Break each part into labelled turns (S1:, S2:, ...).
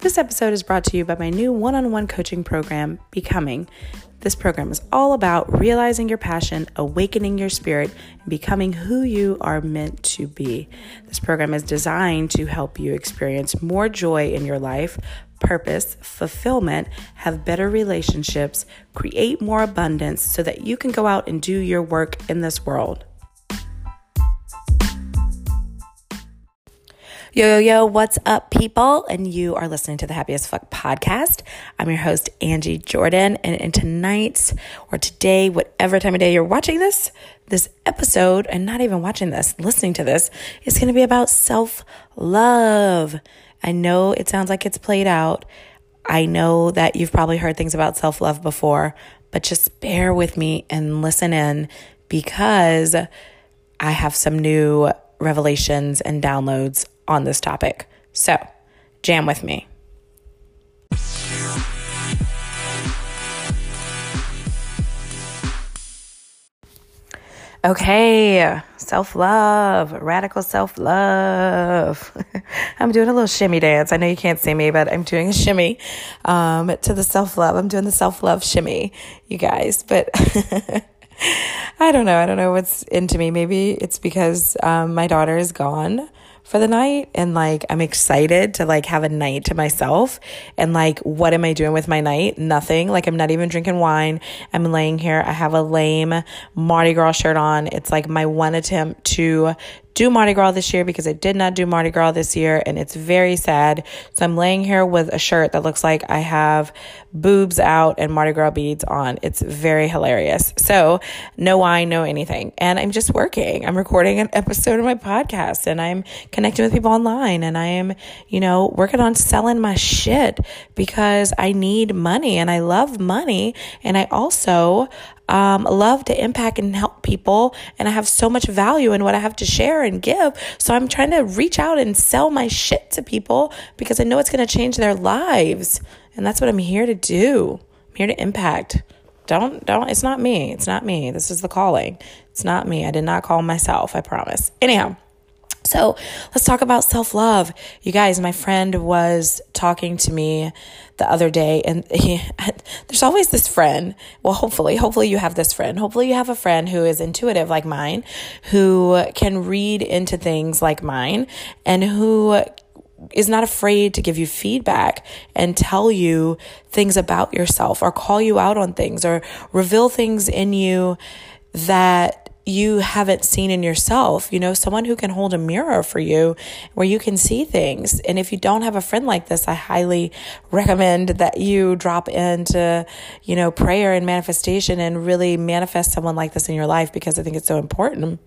S1: This episode is brought to you by my new one on one coaching program, Becoming. This program is all about realizing your passion, awakening your spirit, and becoming who you are meant to be. This program is designed to help you experience more joy in your life, purpose, fulfillment, have better relationships, create more abundance so that you can go out and do your work in this world. Yo, yo, yo, what's up, people? And you are listening to the Happy as Fuck podcast. I'm your host, Angie Jordan. And in tonight's or today, whatever time of day you're watching this, this episode, and not even watching this, listening to this, is going to be about self love. I know it sounds like it's played out. I know that you've probably heard things about self love before, but just bear with me and listen in because I have some new revelations and downloads on this topic. So, jam with me. Okay, self love, radical self love. I'm doing a little shimmy dance. I know you can't see me, but I'm doing a shimmy um, to the self love. I'm doing the self love shimmy, you guys. But I don't know. I don't know what's into me. Maybe it's because um, my daughter is gone for the night and like I'm excited to like have a night to myself and like what am I doing with my night? Nothing. Like I'm not even drinking wine. I'm laying here. I have a lame Mardi Gras shirt on. It's like my one attempt to do Mardi Gras this year because I did not do Mardi Gras this year and it's very sad. So I'm laying here with a shirt that looks like I have boobs out and Mardi Gras beads on. It's very hilarious. So no wine, no anything. And I'm just working. I'm recording an episode of my podcast and I'm connecting with people online and I am, you know, working on selling my shit because I need money and I love money. And I also, um, love to impact and help people. And I have so much value in what I have to share and give. So I'm trying to reach out and sell my shit to people because I know it's going to change their lives. And that's what I'm here to do. I'm here to impact. Don't, don't, it's not me. It's not me. This is the calling. It's not me. I did not call myself, I promise. Anyhow. So let's talk about self love. You guys, my friend was talking to me the other day, and he, there's always this friend. Well, hopefully, hopefully you have this friend. Hopefully, you have a friend who is intuitive like mine, who can read into things like mine, and who is not afraid to give you feedback and tell you things about yourself or call you out on things or reveal things in you that you haven't seen in yourself, you know, someone who can hold a mirror for you where you can see things. And if you don't have a friend like this, I highly recommend that you drop into, you know, prayer and manifestation and really manifest someone like this in your life because I think it's so important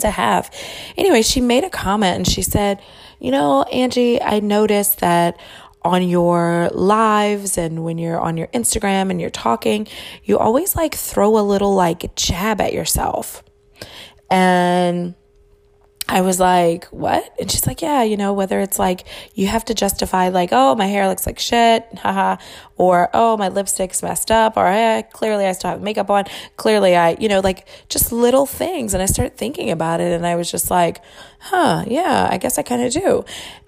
S1: to have. Anyway, she made a comment and she said, You know, Angie, I noticed that on your lives and when you're on your Instagram and you're talking, you always like throw a little like jab at yourself. And I was like, what? And she's like, yeah, you know, whether it's like you have to justify, like, oh, my hair looks like shit, haha, or oh, my lipstick's messed up, or eh, clearly I still have makeup on, clearly I, you know, like just little things. And I started thinking about it and I was just like, huh, yeah, I guess I kind of do.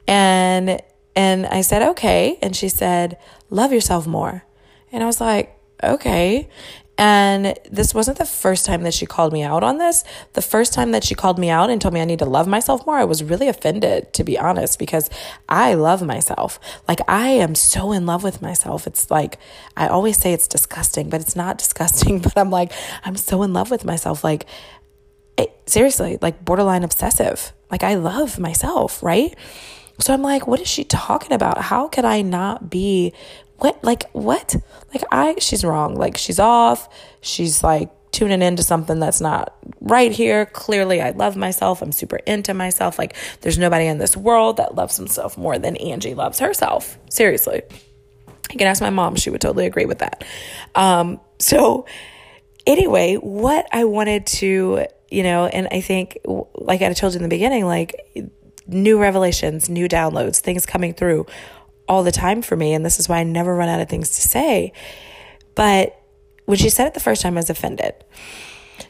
S1: And and I said, okay. And she said, love yourself more. And I was like, okay. And this wasn't the first time that she called me out on this. The first time that she called me out and told me I need to love myself more, I was really offended, to be honest, because I love myself. Like, I am so in love with myself. It's like, I always say it's disgusting, but it's not disgusting. But I'm like, I'm so in love with myself. Like, it, seriously, like borderline obsessive. Like, I love myself, right? So I'm like, what is she talking about? How could I not be what like what? Like I she's wrong. Like she's off. She's like tuning into something that's not right here. Clearly I love myself. I'm super into myself. Like there's nobody in this world that loves himself more than Angie loves herself. Seriously. You can ask my mom, she would totally agree with that. Um so anyway, what I wanted to, you know, and I think like I told you in the beginning, like new revelations, new downloads, things coming through all the time for me. And this is why I never run out of things to say. But when she said it the first time, I was offended.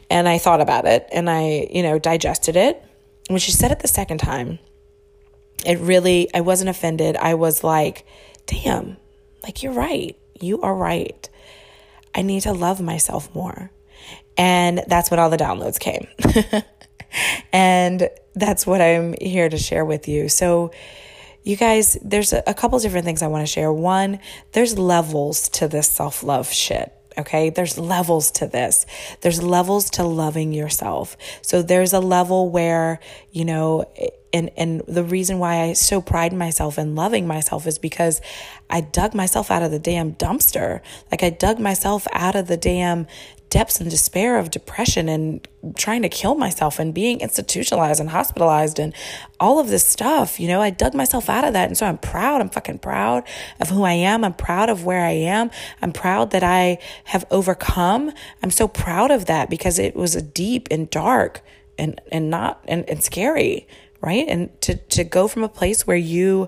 S1: And I thought about it and I, you know, digested it. When she said it the second time, it really, I wasn't offended. I was like damn, like you're right. You are right. I need to love myself more. And that's when all the downloads came. and that's what I'm here to share with you. So, you guys, there's a, couple different things I want to share. One, there's levels to this self love shit. Okay, there's levels to this. There's levels to loving yourself. So there's a level where, you know, and and the reason why I so pride myself in loving myself is because I dug myself out of the damn dumpster. Like I dug myself out of the damn depths and despair of depression and trying to kill myself and being institutionalized and hospitalized and all of this stuff. You know, I dug myself out of that. And so I'm proud. I'm fucking proud of who I am. I'm proud of where I am. I'm proud that I have overcome. I'm so proud of that because it was a deep and dark and, and not, and, and scary right? And to, to go from a place where you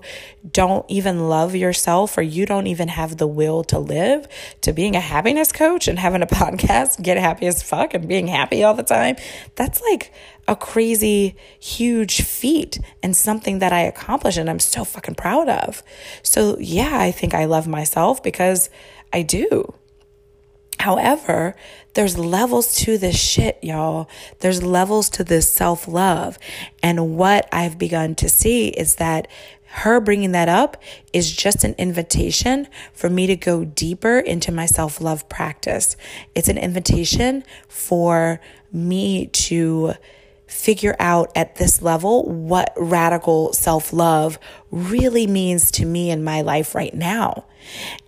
S1: don't even love yourself or you don't even have the will to live to being a happiness coach and having a podcast, get happy as fuck and being happy all the time. That's like a crazy, huge feat and something that I accomplished and I'm so fucking proud of. So yeah, I think I love myself because I do. However, there's levels to this shit, y'all. There's levels to this self love. And what I've begun to see is that her bringing that up is just an invitation for me to go deeper into my self love practice. It's an invitation for me to figure out at this level what radical self love really means to me in my life right now.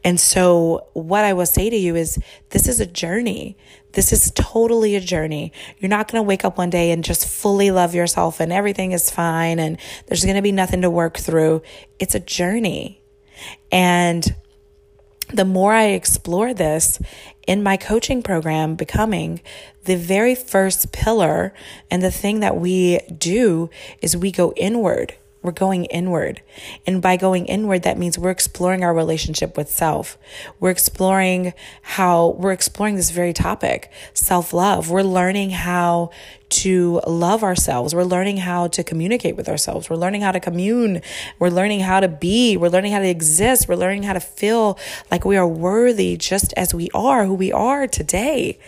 S1: And so, what I will say to you is this is a journey. This is totally a journey. You're not going to wake up one day and just fully love yourself and everything is fine and there's going to be nothing to work through. It's a journey. And the more I explore this in my coaching program, Becoming, the very first pillar and the thing that we do is we go inward. We're going inward. And by going inward, that means we're exploring our relationship with self. We're exploring how we're exploring this very topic, self love. We're learning how to love ourselves. We're learning how to communicate with ourselves. We're learning how to commune. We're learning how to be. We're learning how to exist. We're learning how to feel like we are worthy just as we are, who we are today.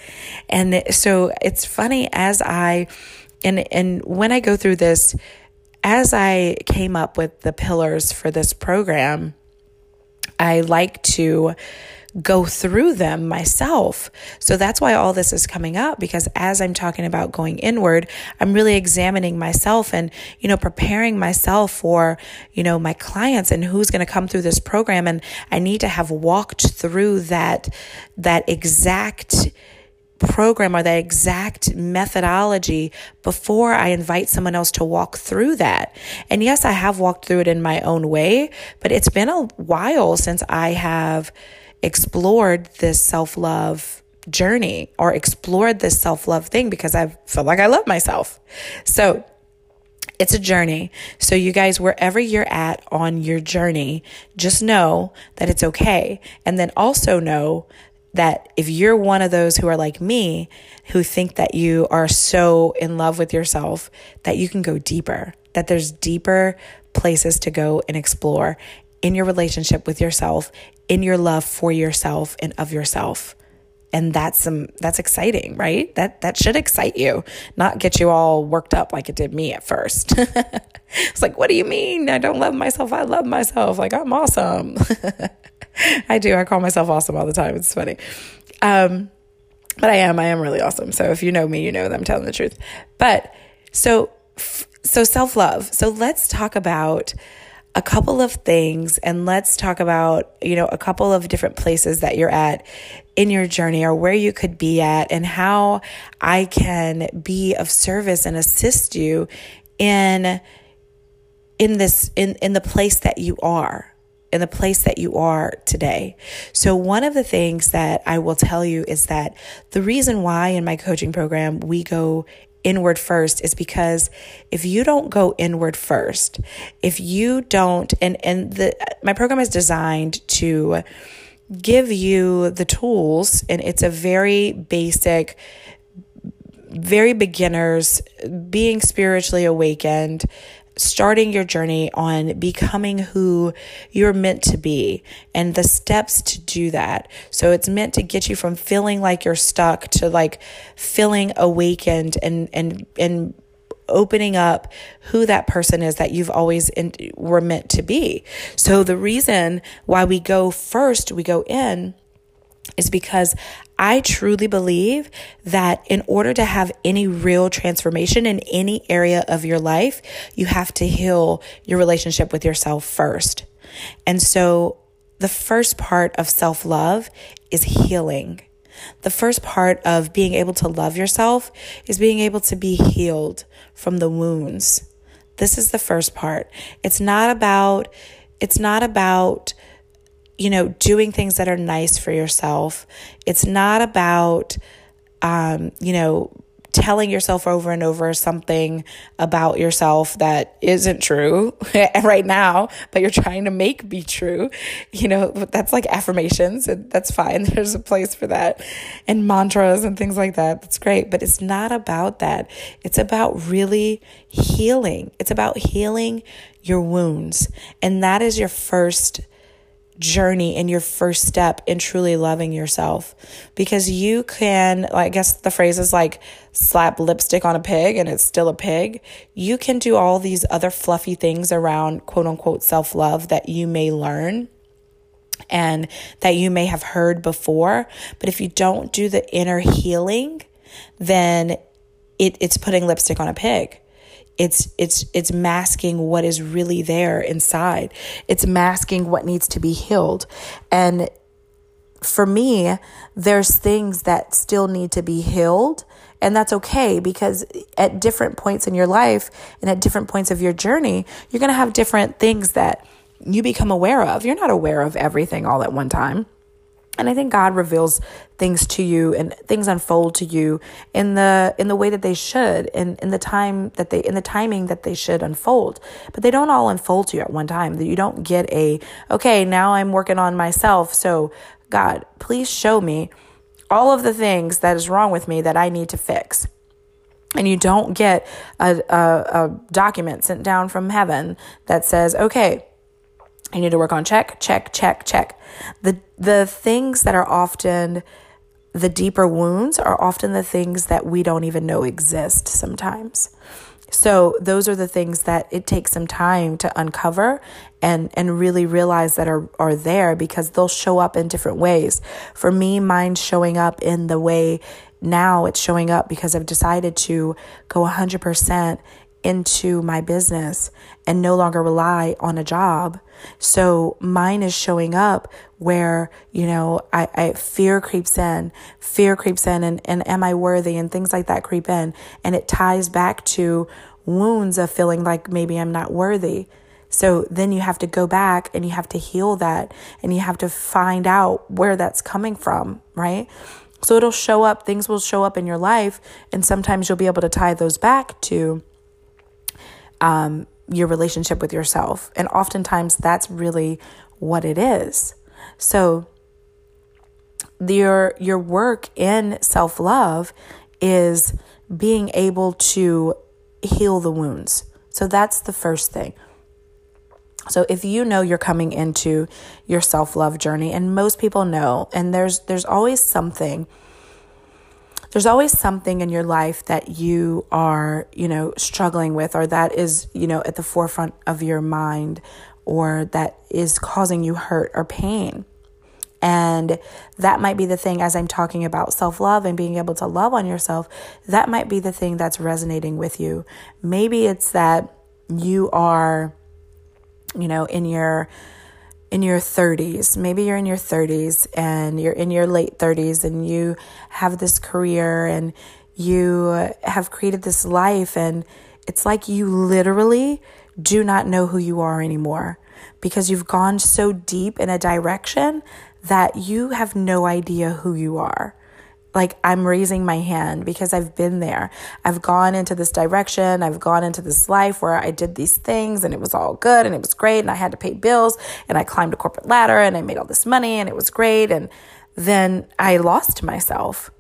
S1: And so it's funny as I, and, and when I go through this, as I came up with the pillars for this program, I like to go through them myself. So that's why all this is coming up because as I'm talking about going inward, I'm really examining myself and, you know, preparing myself for, you know, my clients and who's going to come through this program. And I need to have walked through that, that exact program or that exact methodology before I invite someone else to walk through that. And yes, I have walked through it in my own way, but it's been a while since I have explored this self love journey or explored this self love thing because I feel like I love myself. So, it's a journey. So, you guys, wherever you're at on your journey, just know that it's okay. And then also know that if you're one of those who are like me, who think that you are so in love with yourself, that you can go deeper, that there's deeper places to go and explore in your relationship with yourself, in your love for yourself and of yourself. And that's some that's exciting, right? That that should excite you, not get you all worked up like it did me at first. it's like, what do you mean? I don't love myself. I love myself. Like I'm awesome. I do. I call myself awesome all the time. It's funny. Um, but I am. I am really awesome. So if you know me, you know that I'm telling the truth. But so so self love. So let's talk about a couple of things and let's talk about, you know, a couple of different places that you're at in your journey or where you could be at and how I can be of service and assist you in in this in in the place that you are in the place that you are today. So, one of the things that I will tell you is that the reason why in my coaching program we go inward first is because if you don't go inward first, if you don't, and, and the, my program is designed to give you the tools, and it's a very basic, very beginners, being spiritually awakened starting your journey on becoming who you're meant to be and the steps to do that. So it's meant to get you from feeling like you're stuck to like feeling awakened and and and opening up who that person is that you've always in, were meant to be. So the reason why we go first, we go in is because I truly believe that in order to have any real transformation in any area of your life, you have to heal your relationship with yourself first. And so the first part of self love is healing. The first part of being able to love yourself is being able to be healed from the wounds. This is the first part. It's not about, it's not about, you know, doing things that are nice for yourself. It's not about, um, you know, telling yourself over and over something about yourself that isn't true right now, but you're trying to make be true. You know, that's like affirmations, that's fine. There's a place for that, and mantras and things like that. That's great, but it's not about that. It's about really healing. It's about healing your wounds, and that is your first journey and your first step in truly loving yourself. Because you can i guess the phrase is like slap lipstick on a pig and it's still a pig. You can do all these other fluffy things around quote unquote self-love that you may learn and that you may have heard before. But if you don't do the inner healing then it, it's putting lipstick on a pig it's it's it's masking what is really there inside. It's masking what needs to be healed. And for me there's things that still need to be healed and that's okay because at different points in your life and at different points of your journey you're going to have different things that you become aware of. You're not aware of everything all at one time and i think god reveals things to you and things unfold to you in the in the way that they should and in the time that they in the timing that they should unfold. But they don't all unfold to you at one time. That you don't get a okay now i'm working on myself. So god please show me all of the things that is wrong with me that i need to fix. And you don't get a, a, a document sent down from heaven that says okay I need to work on check, check, check, check. The the things that are often the deeper wounds are often the things that we don't even know exist sometimes. So those are the things that it takes some time to uncover and and really realize that are are there because they'll show up in different ways. For me, mine's showing up in the way now it's showing up because I've decided to go 100% into my business and no longer rely on a job. So mine is showing up where, you know, I, I fear creeps in, fear creeps in and, and am I worthy and things like that creep in. And it ties back to wounds of feeling like maybe I'm not worthy. So then you have to go back and you have to heal that and you have to find out where that's coming from, right? So it'll show up, things will show up in your life, and sometimes you'll be able to tie those back to um, your relationship with yourself. And oftentimes that's really what it is. So your your work in self-love is being able to heal the wounds. So that's the first thing. So if you know you're coming into your self-love journey and most people know and there's there's always something there's always something in your life that you are, you know, struggling with or that is, you know, at the forefront of your mind or that is causing you hurt or pain. And that might be the thing as I'm talking about self love and being able to love on yourself, that might be the thing that's resonating with you. Maybe it's that you are, you know, in your in your 30s. Maybe you're in your 30s and you're in your late 30s and you have this career and you have created this life and it's like you literally do not know who you are anymore because you've gone so deep in a direction that you have no idea who you are like I'm raising my hand because I've been there. I've gone into this direction. I've gone into this life where I did these things and it was all good and it was great and I had to pay bills and I climbed a corporate ladder and I made all this money and it was great and then I lost myself.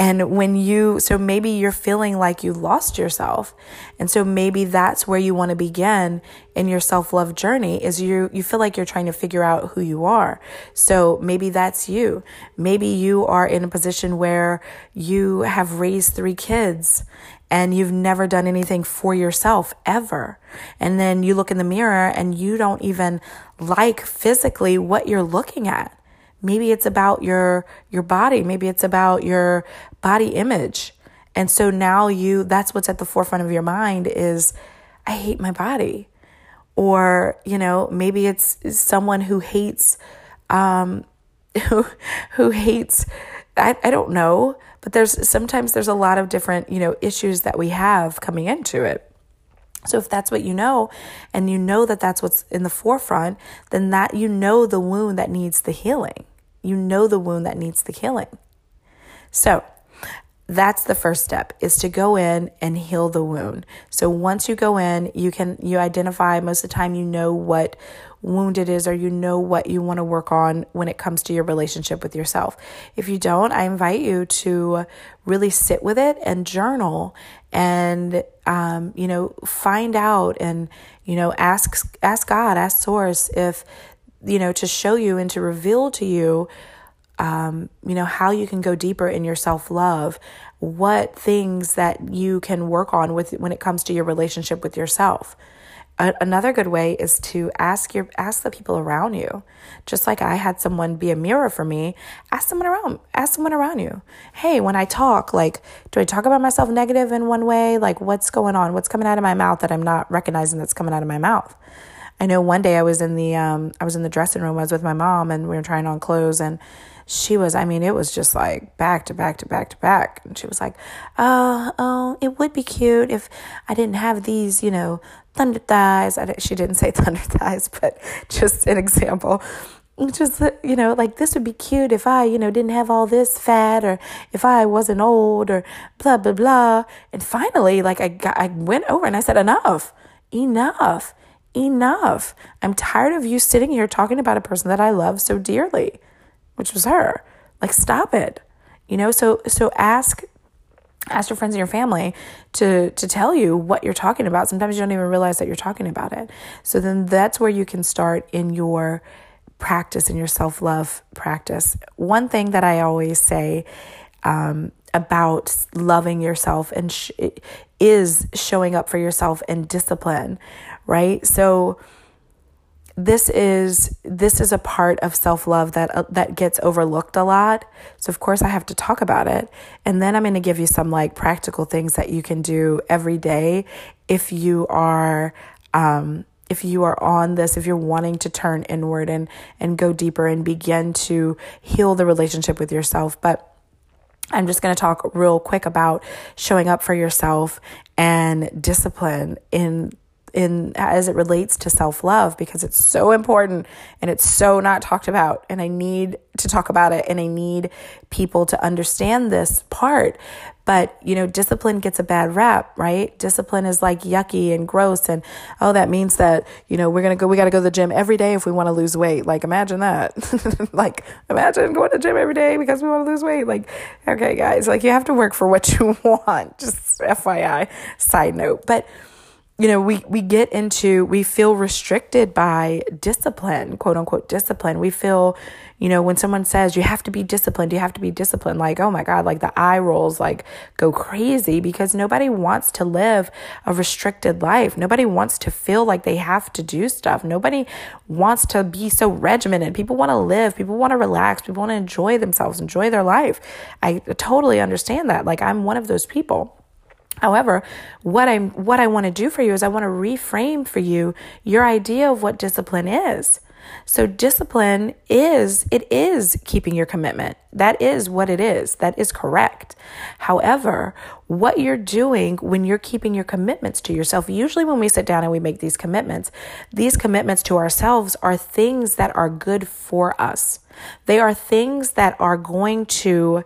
S1: And when you, so maybe you're feeling like you lost yourself. And so maybe that's where you want to begin in your self love journey is you, you feel like you're trying to figure out who you are. So maybe that's you. Maybe you are in a position where you have raised three kids and you've never done anything for yourself ever. And then you look in the mirror and you don't even like physically what you're looking at. Maybe it's about your your body, maybe it's about your body image. And so now you that's what's at the forefront of your mind is I hate my body. Or, you know, maybe it's someone who hates um who who hates I, I don't know, but there's sometimes there's a lot of different, you know, issues that we have coming into it. So if that's what you know and you know that that's what's in the forefront, then that you know the wound that needs the healing. You know the wound that needs the healing. So, that's the first step is to go in and heal the wound. So once you go in, you can you identify most of the time you know what wound it is or you know what you want to work on when it comes to your relationship with yourself. If you don't, I invite you to really sit with it and journal and um, you know find out and you know ask ask God, ask source if you know to show you and to reveal to you um, you know, how you can go deeper in your self love, what things that you can work on with when it comes to your relationship with yourself. A- another good way is to ask your ask the people around you. Just like I had someone be a mirror for me, ask someone around ask someone around you. Hey, when I talk, like do I talk about myself negative in one way? Like what's going on? What's coming out of my mouth that I'm not recognizing that's coming out of my mouth? I know one day I was in the um I was in the dressing room, I was with my mom and we were trying on clothes and she was, I mean, it was just like back to back to back to back. And she was like, oh, oh, it would be cute if I didn't have these, you know, thunder thighs. She didn't say thunder thighs, but just an example. Just, you know, like this would be cute if I, you know, didn't have all this fat or if I wasn't old or blah, blah, blah. And finally, like I got, I went over and I said, enough, enough, enough. I'm tired of you sitting here talking about a person that I love so dearly which was her. Like, stop it. You know, so so ask ask your friends and your family to to tell you what you're talking about. Sometimes you don't even realize that you're talking about it. So then that's where you can start in your practice in your self-love practice. One thing that I always say um, about loving yourself and sh- is showing up for yourself in discipline, right? So this is this is a part of self-love that uh, that gets overlooked a lot. So of course I have to talk about it. And then I'm going to give you some like practical things that you can do every day if you are um if you are on this, if you're wanting to turn inward and and go deeper and begin to heal the relationship with yourself. But I'm just going to talk real quick about showing up for yourself and discipline in in as it relates to self-love because it's so important and it's so not talked about. And I need to talk about it and I need people to understand this part. But you know discipline gets a bad rap right? Discipline is like yucky and gross and oh that means that you know we're going to go we got to go to the gym every day if we want to lose weight. Like imagine that. Like imagine going to the gym every day because we want to lose weight. Like okay guys like you have to work for what you want. Just FYI side note. But you know, we, we get into, we feel restricted by discipline, quote unquote discipline. We feel, you know, when someone says you have to be disciplined, you have to be disciplined, like, oh my God, like the eye rolls like go crazy because nobody wants to live a restricted life. Nobody wants to feel like they have to do stuff. Nobody wants to be so regimented. People want to live, people want to relax, people want to enjoy themselves, enjoy their life. I totally understand that. Like, I'm one of those people. However, what I'm what I want to do for you is I want to reframe for you your idea of what discipline is. So discipline is it is keeping your commitment. That is what it is. That is correct. However, what you're doing when you're keeping your commitments to yourself, usually when we sit down and we make these commitments, these commitments to ourselves are things that are good for us. They are things that are going to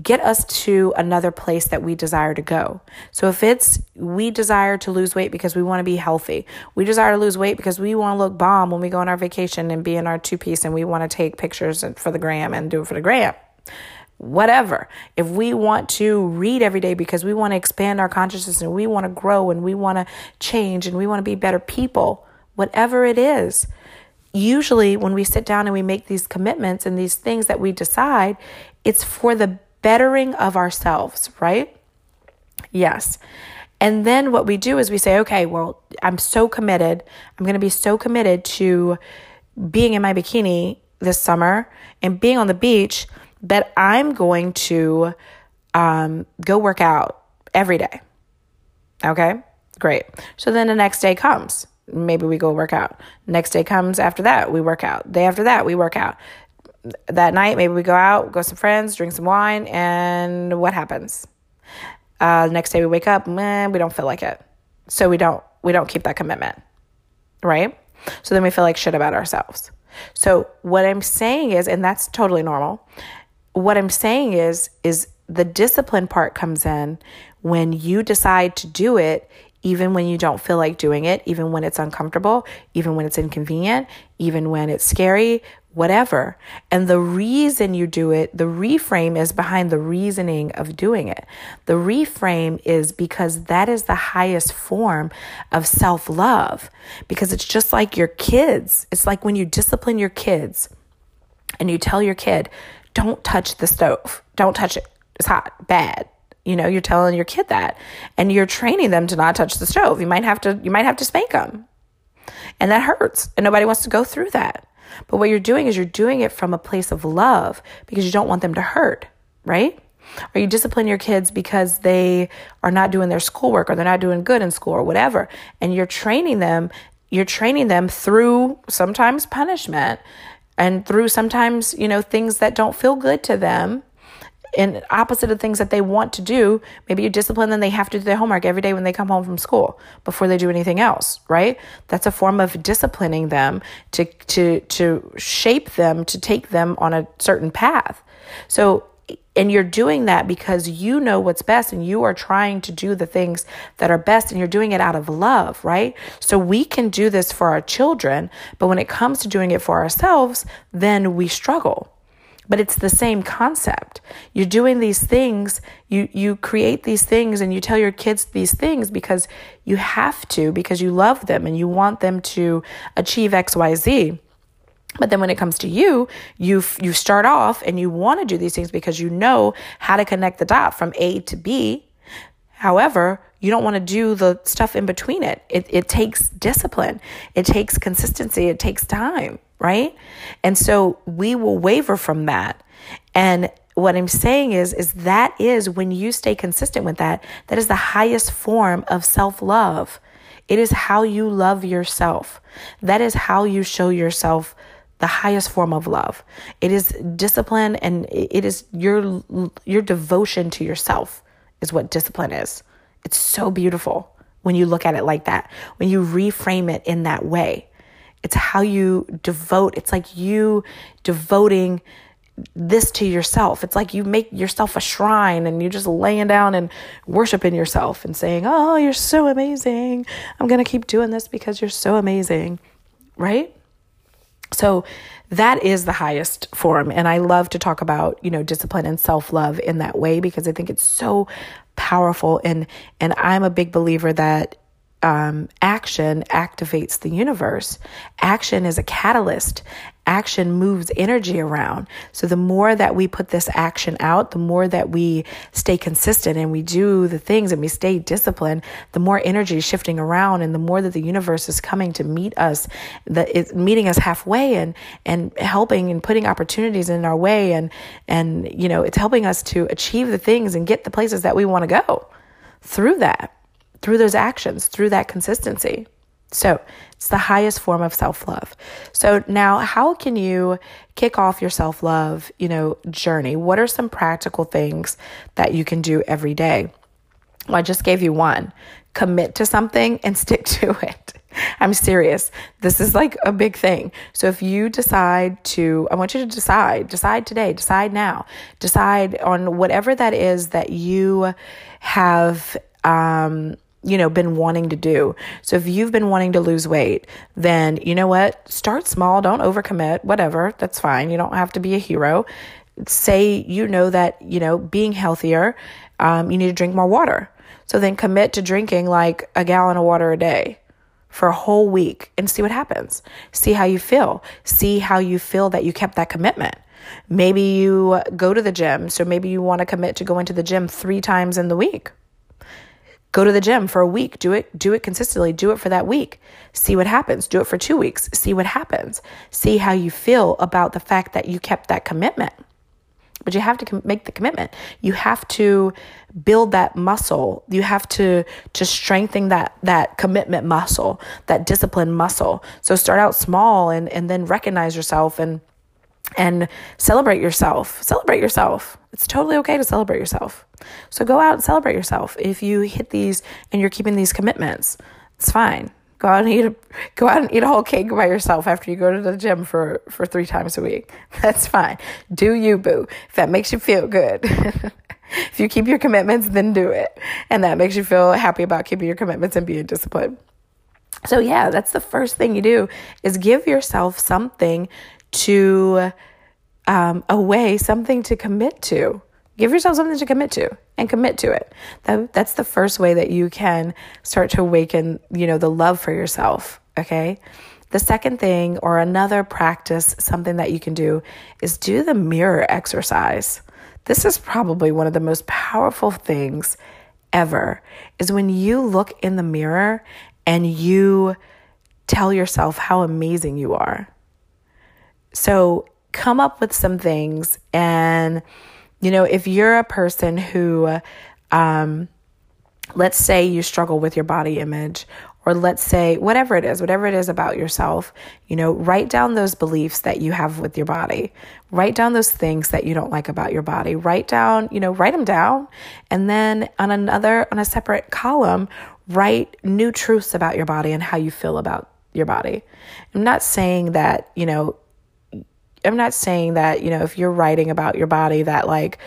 S1: get us to another place that we desire to go. So if it's we desire to lose weight because we want to be healthy, we desire to lose weight because we want to look bomb when we go on our vacation and be in our two piece and we want to take pictures for the gram and do it for the gram. whatever. If we want to read every day because we want to expand our consciousness and we want to grow and we want to change and we want to be better people, whatever it is, usually when we sit down and we make these commitments and these things that we decide, it's for the bettering of ourselves, right? Yes. And then what we do is we say, okay, well, I'm so committed. I'm going to be so committed to being in my bikini this summer and being on the beach that I'm going to um, go work out every day. Okay, great. So then the next day comes. Maybe we go work out. Next day comes after that, we work out. Day after that, we work out. That night, maybe we go out, go with some friends, drink some wine, and what happens? Uh, next day we wake up, man, we don't feel like it. So we don't we don't keep that commitment. Right? So then we feel like shit about ourselves. So what I'm saying is, and that's totally normal what I'm saying is is the discipline part comes in when you decide to do it even when you don't feel like doing it, even when it's uncomfortable, even when it's inconvenient, even when it's scary, whatever. And the reason you do it, the reframe is behind the reasoning of doing it. The reframe is because that is the highest form of self love, because it's just like your kids. It's like when you discipline your kids and you tell your kid, don't touch the stove. Don't touch it. It's hot, bad. You know, you're telling your kid that and you're training them to not touch the stove. You might have to you might have to spank them. And that hurts. And nobody wants to go through that. But what you're doing is you're doing it from a place of love because you don't want them to hurt, right? Or you discipline your kids because they are not doing their schoolwork or they're not doing good in school or whatever. And you're training them, you're training them through sometimes punishment and through sometimes, you know, things that don't feel good to them and opposite of things that they want to do. Maybe you discipline them, they have to do their homework every day when they come home from school before they do anything else, right? That's a form of disciplining them to to to shape them to take them on a certain path. So and you're doing that because you know what's best and you are trying to do the things that are best and you're doing it out of love, right? So we can do this for our children, but when it comes to doing it for ourselves, then we struggle. But it's the same concept. You're doing these things, you you create these things and you tell your kids these things because you have to because you love them and you want them to achieve XYZ. But then when it comes to you, you you start off and you want to do these things because you know how to connect the dot from A to B. However, you don't want to do the stuff in between it. It it takes discipline. It takes consistency. It takes time, right? And so we will waver from that. And what I'm saying is is that is when you stay consistent with that, that is the highest form of self-love. It is how you love yourself. That is how you show yourself the highest form of love. It is discipline and it is your your devotion to yourself is what discipline is. It's so beautiful when you look at it like that. When you reframe it in that way. It's how you devote. It's like you devoting this to yourself. It's like you make yourself a shrine and you're just laying down and worshiping yourself and saying, "Oh, you're so amazing. I'm going to keep doing this because you're so amazing." Right? So that is the highest form. And I love to talk about, you know, discipline and self love in that way because I think it's so powerful. And, and I'm a big believer that um, action activates the universe. Action is a catalyst. Action moves energy around. So the more that we put this action out, the more that we stay consistent and we do the things and we stay disciplined, the more energy is shifting around and the more that the universe is coming to meet us, that it's meeting us halfway and, and helping and putting opportunities in our way. And, and, you know, it's helping us to achieve the things and get the places that we want to go through that through those actions, through that consistency. So it's the highest form of self love. So now, how can you kick off your self love, you know, journey? What are some practical things that you can do every day? Well, I just gave you one. Commit to something and stick to it. I'm serious. This is like a big thing. So if you decide to, I want you to decide, decide today, decide now, decide on whatever that is that you have um, you know, been wanting to do. So if you've been wanting to lose weight, then you know what? Start small, don't overcommit, whatever. That's fine. You don't have to be a hero. say you know that, you know, being healthier, um, you need to drink more water. So then commit to drinking like a gallon of water a day for a whole week and see what happens. See how you feel. See how you feel that you kept that commitment. Maybe you go to the gym. So maybe you want to commit to going to the gym three times in the week. Go to the gym for a week. Do it, do it consistently. Do it for that week. See what happens. Do it for two weeks. See what happens. See how you feel about the fact that you kept that commitment. But you have to com- make the commitment. You have to build that muscle. You have to to strengthen that that commitment muscle, that discipline muscle. So start out small and and then recognize yourself and and celebrate yourself. Celebrate yourself. It's totally okay to celebrate yourself. So go out and celebrate yourself. If you hit these and you're keeping these commitments, it's fine. Go out and eat a go out and eat a whole cake by yourself after you go to the gym for for three times a week. That's fine. Do you, boo? If that makes you feel good. if you keep your commitments, then do it, and that makes you feel happy about keeping your commitments and being disciplined. So yeah, that's the first thing you do is give yourself something to um, a way, something to commit to. Give yourself something to commit to and commit to it. That, that's the first way that you can start to awaken, you know, the love for yourself. Okay. The second thing, or another practice, something that you can do is do the mirror exercise. This is probably one of the most powerful things ever is when you look in the mirror and you tell yourself how amazing you are. So come up with some things. And, you know, if you're a person who, um, let's say you struggle with your body image, or let's say whatever it is, whatever it is about yourself, you know, write down those beliefs that you have with your body. Write down those things that you don't like about your body. Write down, you know, write them down. And then on another, on a separate column, write new truths about your body and how you feel about your body. I'm not saying that, you know, I'm not saying that, you know, if you're writing about your body that like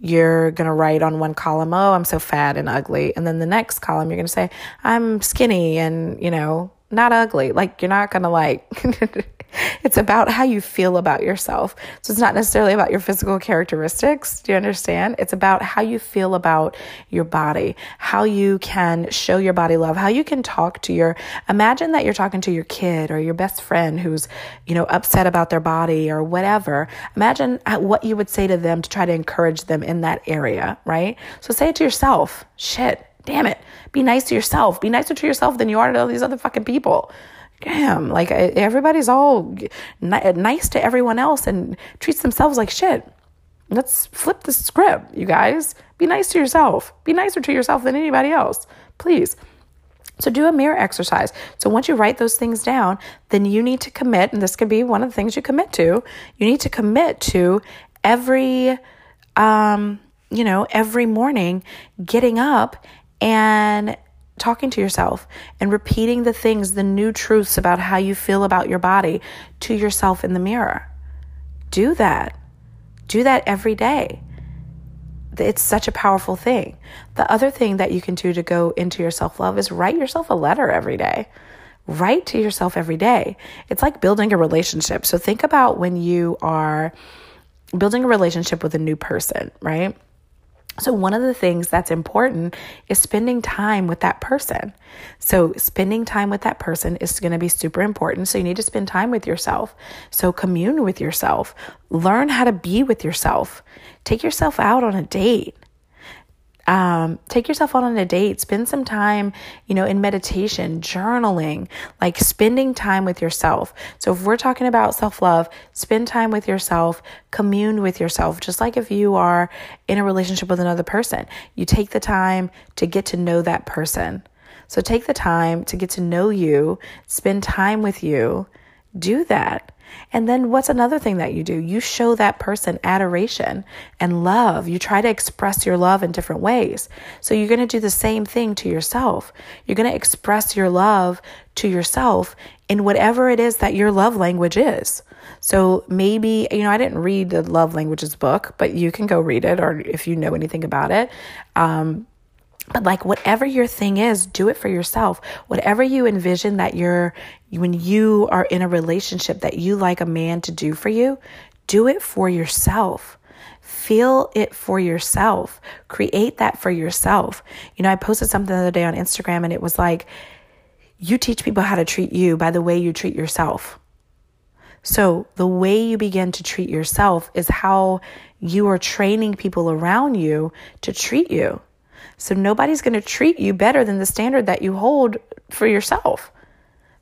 S1: you're going to write on one column, oh, I'm so fat and ugly. And then the next column, you're going to say, I'm skinny and, you know, not ugly. Like, you're not going to like, it's about how you feel about yourself. So it's not necessarily about your physical characteristics. Do you understand? It's about how you feel about your body, how you can show your body love, how you can talk to your, imagine that you're talking to your kid or your best friend who's, you know, upset about their body or whatever. Imagine uh, what you would say to them to try to encourage them in that area, right? So say it to yourself. Shit, damn it. Be nice to yourself. Be nicer to yourself than you are to all these other fucking people damn, like everybody's all nice to everyone else and treats themselves like shit. Let's flip the script, you guys. Be nice to yourself. Be nicer to yourself than anybody else, please. So do a mirror exercise. So once you write those things down, then you need to commit, and this could be one of the things you commit to. You need to commit to every, um, you know, every morning getting up and talking to yourself and repeating the things, the new truths about how you feel about your body to yourself in the mirror. Do that. Do that every day. It's such a powerful thing. The other thing that you can do to go into your self love is write yourself a letter every day. Write to yourself every day. It's like building a relationship. So think about when you are building a relationship with a new person, right? So, one of the things that's important is spending time with that person. So, spending time with that person is going to be super important. So, you need to spend time with yourself. So, commune with yourself, learn how to be with yourself, take yourself out on a date. Um, take yourself out on a date, spend some time, you know, in meditation, journaling, like spending time with yourself. So if we're talking about self love, spend time with yourself, commune with yourself, just like if you are in a relationship with another person. You take the time to get to know that person. So take the time to get to know you, spend time with you, do that. And then what's another thing that you do? You show that person adoration and love. You try to express your love in different ways. So you're going to do the same thing to yourself. You're going to express your love to yourself in whatever it is that your love language is. So maybe, you know, I didn't read the love languages book, but you can go read it or if you know anything about it. Um, but like whatever your thing is, do it for yourself. Whatever you envision that you're, when you are in a relationship that you like a man to do for you, do it for yourself. feel it for yourself. Create that for yourself. You know, I posted something the other day on Instagram and it was like, you teach people how to treat you by the way you treat yourself. So, the way you begin to treat yourself is how you are training people around you to treat you. So, nobody's going to treat you better than the standard that you hold for yourself.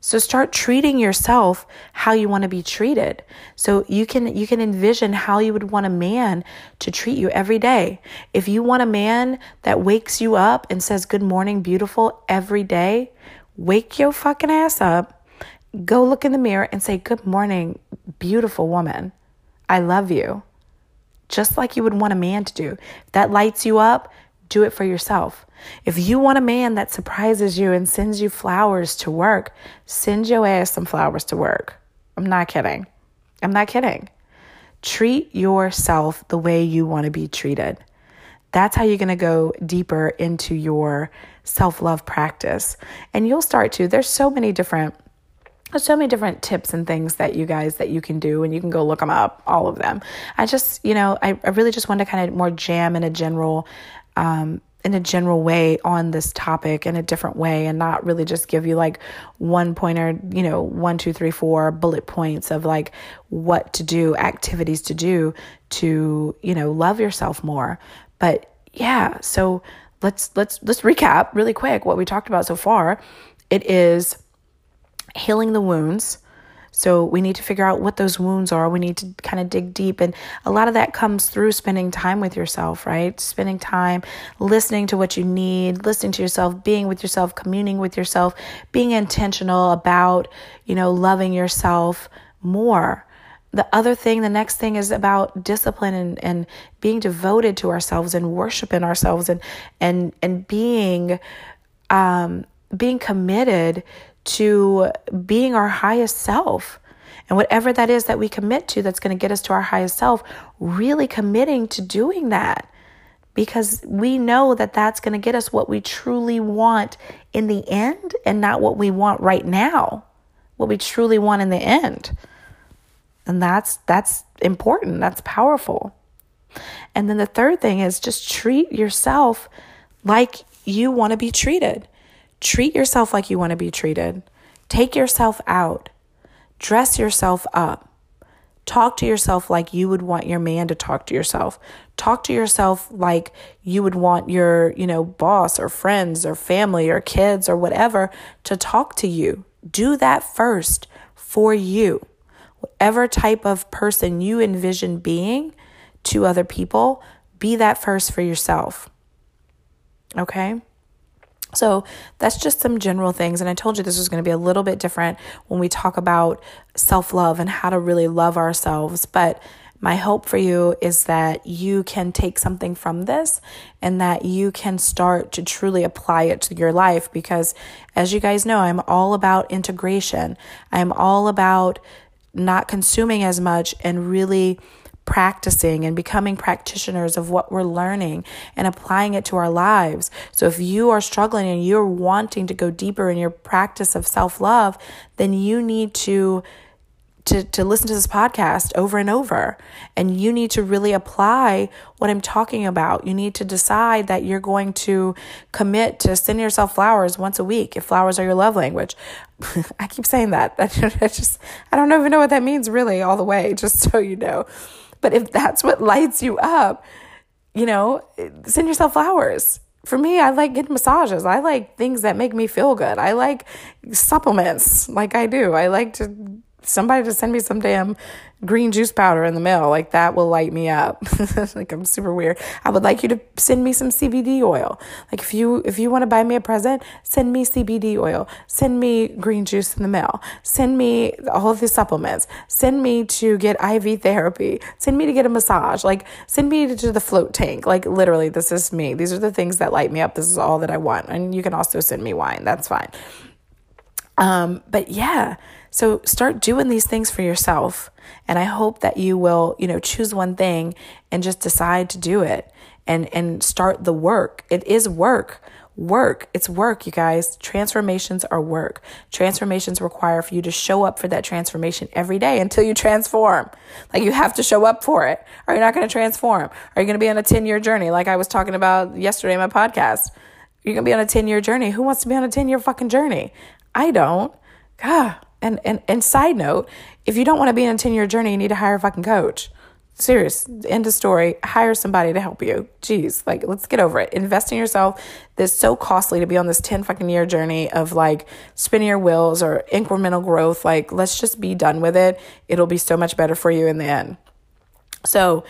S1: So start treating yourself how you want to be treated. So you can you can envision how you would want a man to treat you every day. If you want a man that wakes you up and says good morning beautiful every day, wake your fucking ass up. Go look in the mirror and say good morning beautiful woman. I love you. Just like you would want a man to do. If that lights you up, do it for yourself. If you want a man that surprises you and sends you flowers to work, send your ass some flowers to work. I'm not kidding. I'm not kidding. Treat yourself the way you want to be treated. That's how you're going to go deeper into your self love practice. And you'll start to, there's so many different there's so many different tips and things that you guys that you can do and you can go look them up all of them i just you know i, I really just want to kind of more jam in a general um, in a general way on this topic in a different way and not really just give you like one pointer, you know, one, two, three, four bullet points of like what to do, activities to do to, you know, love yourself more. But yeah, so let's let's let's recap really quick what we talked about so far. It is healing the wounds so we need to figure out what those wounds are. We need to kind of dig deep. And a lot of that comes through spending time with yourself, right? Spending time listening to what you need, listening to yourself, being with yourself, communing with yourself, being intentional about, you know, loving yourself more. The other thing, the next thing is about discipline and, and being devoted to ourselves and worshiping ourselves and and and being um being committed to being our highest self. And whatever that is that we commit to that's going to get us to our highest self, really committing to doing that because we know that that's going to get us what we truly want in the end and not what we want right now. What we truly want in the end. And that's that's important. That's powerful. And then the third thing is just treat yourself like you want to be treated. Treat yourself like you want to be treated. Take yourself out. Dress yourself up. Talk to yourself like you would want your man to talk to yourself. Talk to yourself like you would want your, you know, boss or friends or family or kids or whatever to talk to you. Do that first for you. Whatever type of person you envision being to other people, be that first for yourself. Okay? So that's just some general things. And I told you this was going to be a little bit different when we talk about self love and how to really love ourselves. But my hope for you is that you can take something from this and that you can start to truly apply it to your life. Because as you guys know, I'm all about integration, I'm all about not consuming as much and really practicing and becoming practitioners of what we're learning and applying it to our lives. So if you are struggling and you're wanting to go deeper in your practice of self-love, then you need to to, to listen to this podcast over and over. And you need to really apply what I'm talking about. You need to decide that you're going to commit to send yourself flowers once a week if flowers are your love language. I keep saying that. That just I don't even know what that means really all the way, just so you know. But if that's what lights you up, you know, send yourself flowers. For me, I like getting massages. I like things that make me feel good. I like supplements like I do. I like to somebody to send me some damn green juice powder in the mail. Like that will light me up. like I'm super weird. I would like you to send me some CBD oil. Like if you if you want to buy me a present, send me CBD oil. Send me green juice in the mail. Send me all of the supplements. Send me to get IV therapy. Send me to get a massage. Like send me to the float tank. Like literally this is me. These are the things that light me up. This is all that I want. And you can also send me wine. That's fine. Um but yeah, so start doing these things for yourself. And I hope that you will, you know, choose one thing and just decide to do it and, and start the work. It is work. work. It's work, you guys. Transformations are work. Transformations require for you to show up for that transformation every day until you transform. Like you have to show up for it. Are you not going to transform? Are you going to be on a 10 year journey like I was talking about yesterday in my podcast? You're going to be on a 10 year journey. Who wants to be on a 10 year fucking journey? I don't. God. And, and, and side note, if you don't want to be on a 10 year journey, you need to hire a fucking coach. Serious. End of story. Hire somebody to help you. Jeez, like let's get over it. Invest in yourself. This so costly to be on this 10 fucking year journey of like spinning your wheels or incremental growth. Like let's just be done with it. It'll be so much better for you in the end. So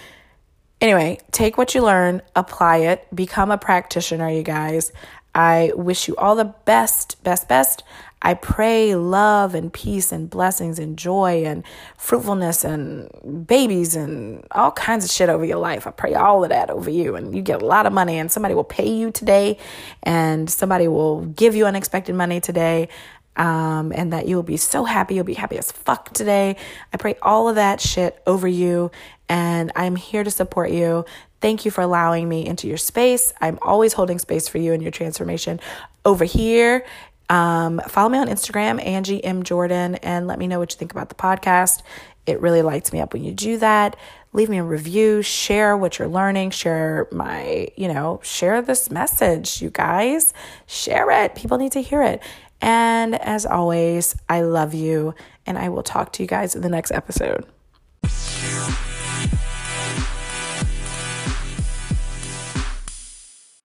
S1: anyway, take what you learn, apply it, become a practitioner, you guys. I wish you all the best, best, best. I pray love and peace and blessings and joy and fruitfulness and babies and all kinds of shit over your life. I pray all of that over you and you get a lot of money and somebody will pay you today and somebody will give you unexpected money today. Um, and that you'll be so happy. You'll be happy as fuck today. I pray all of that shit over you, and I'm here to support you. Thank you for allowing me into your space. I'm always holding space for you in your transformation over here um, follow me on Instagram, Angie M. Jordan, and let me know what you think about the podcast. It really lights me up when you do that. Leave me a review, share what you're learning, share my, you know, share this message, you guys. Share it. People need to hear it. And as always, I love you, and I will talk to you guys in the next episode.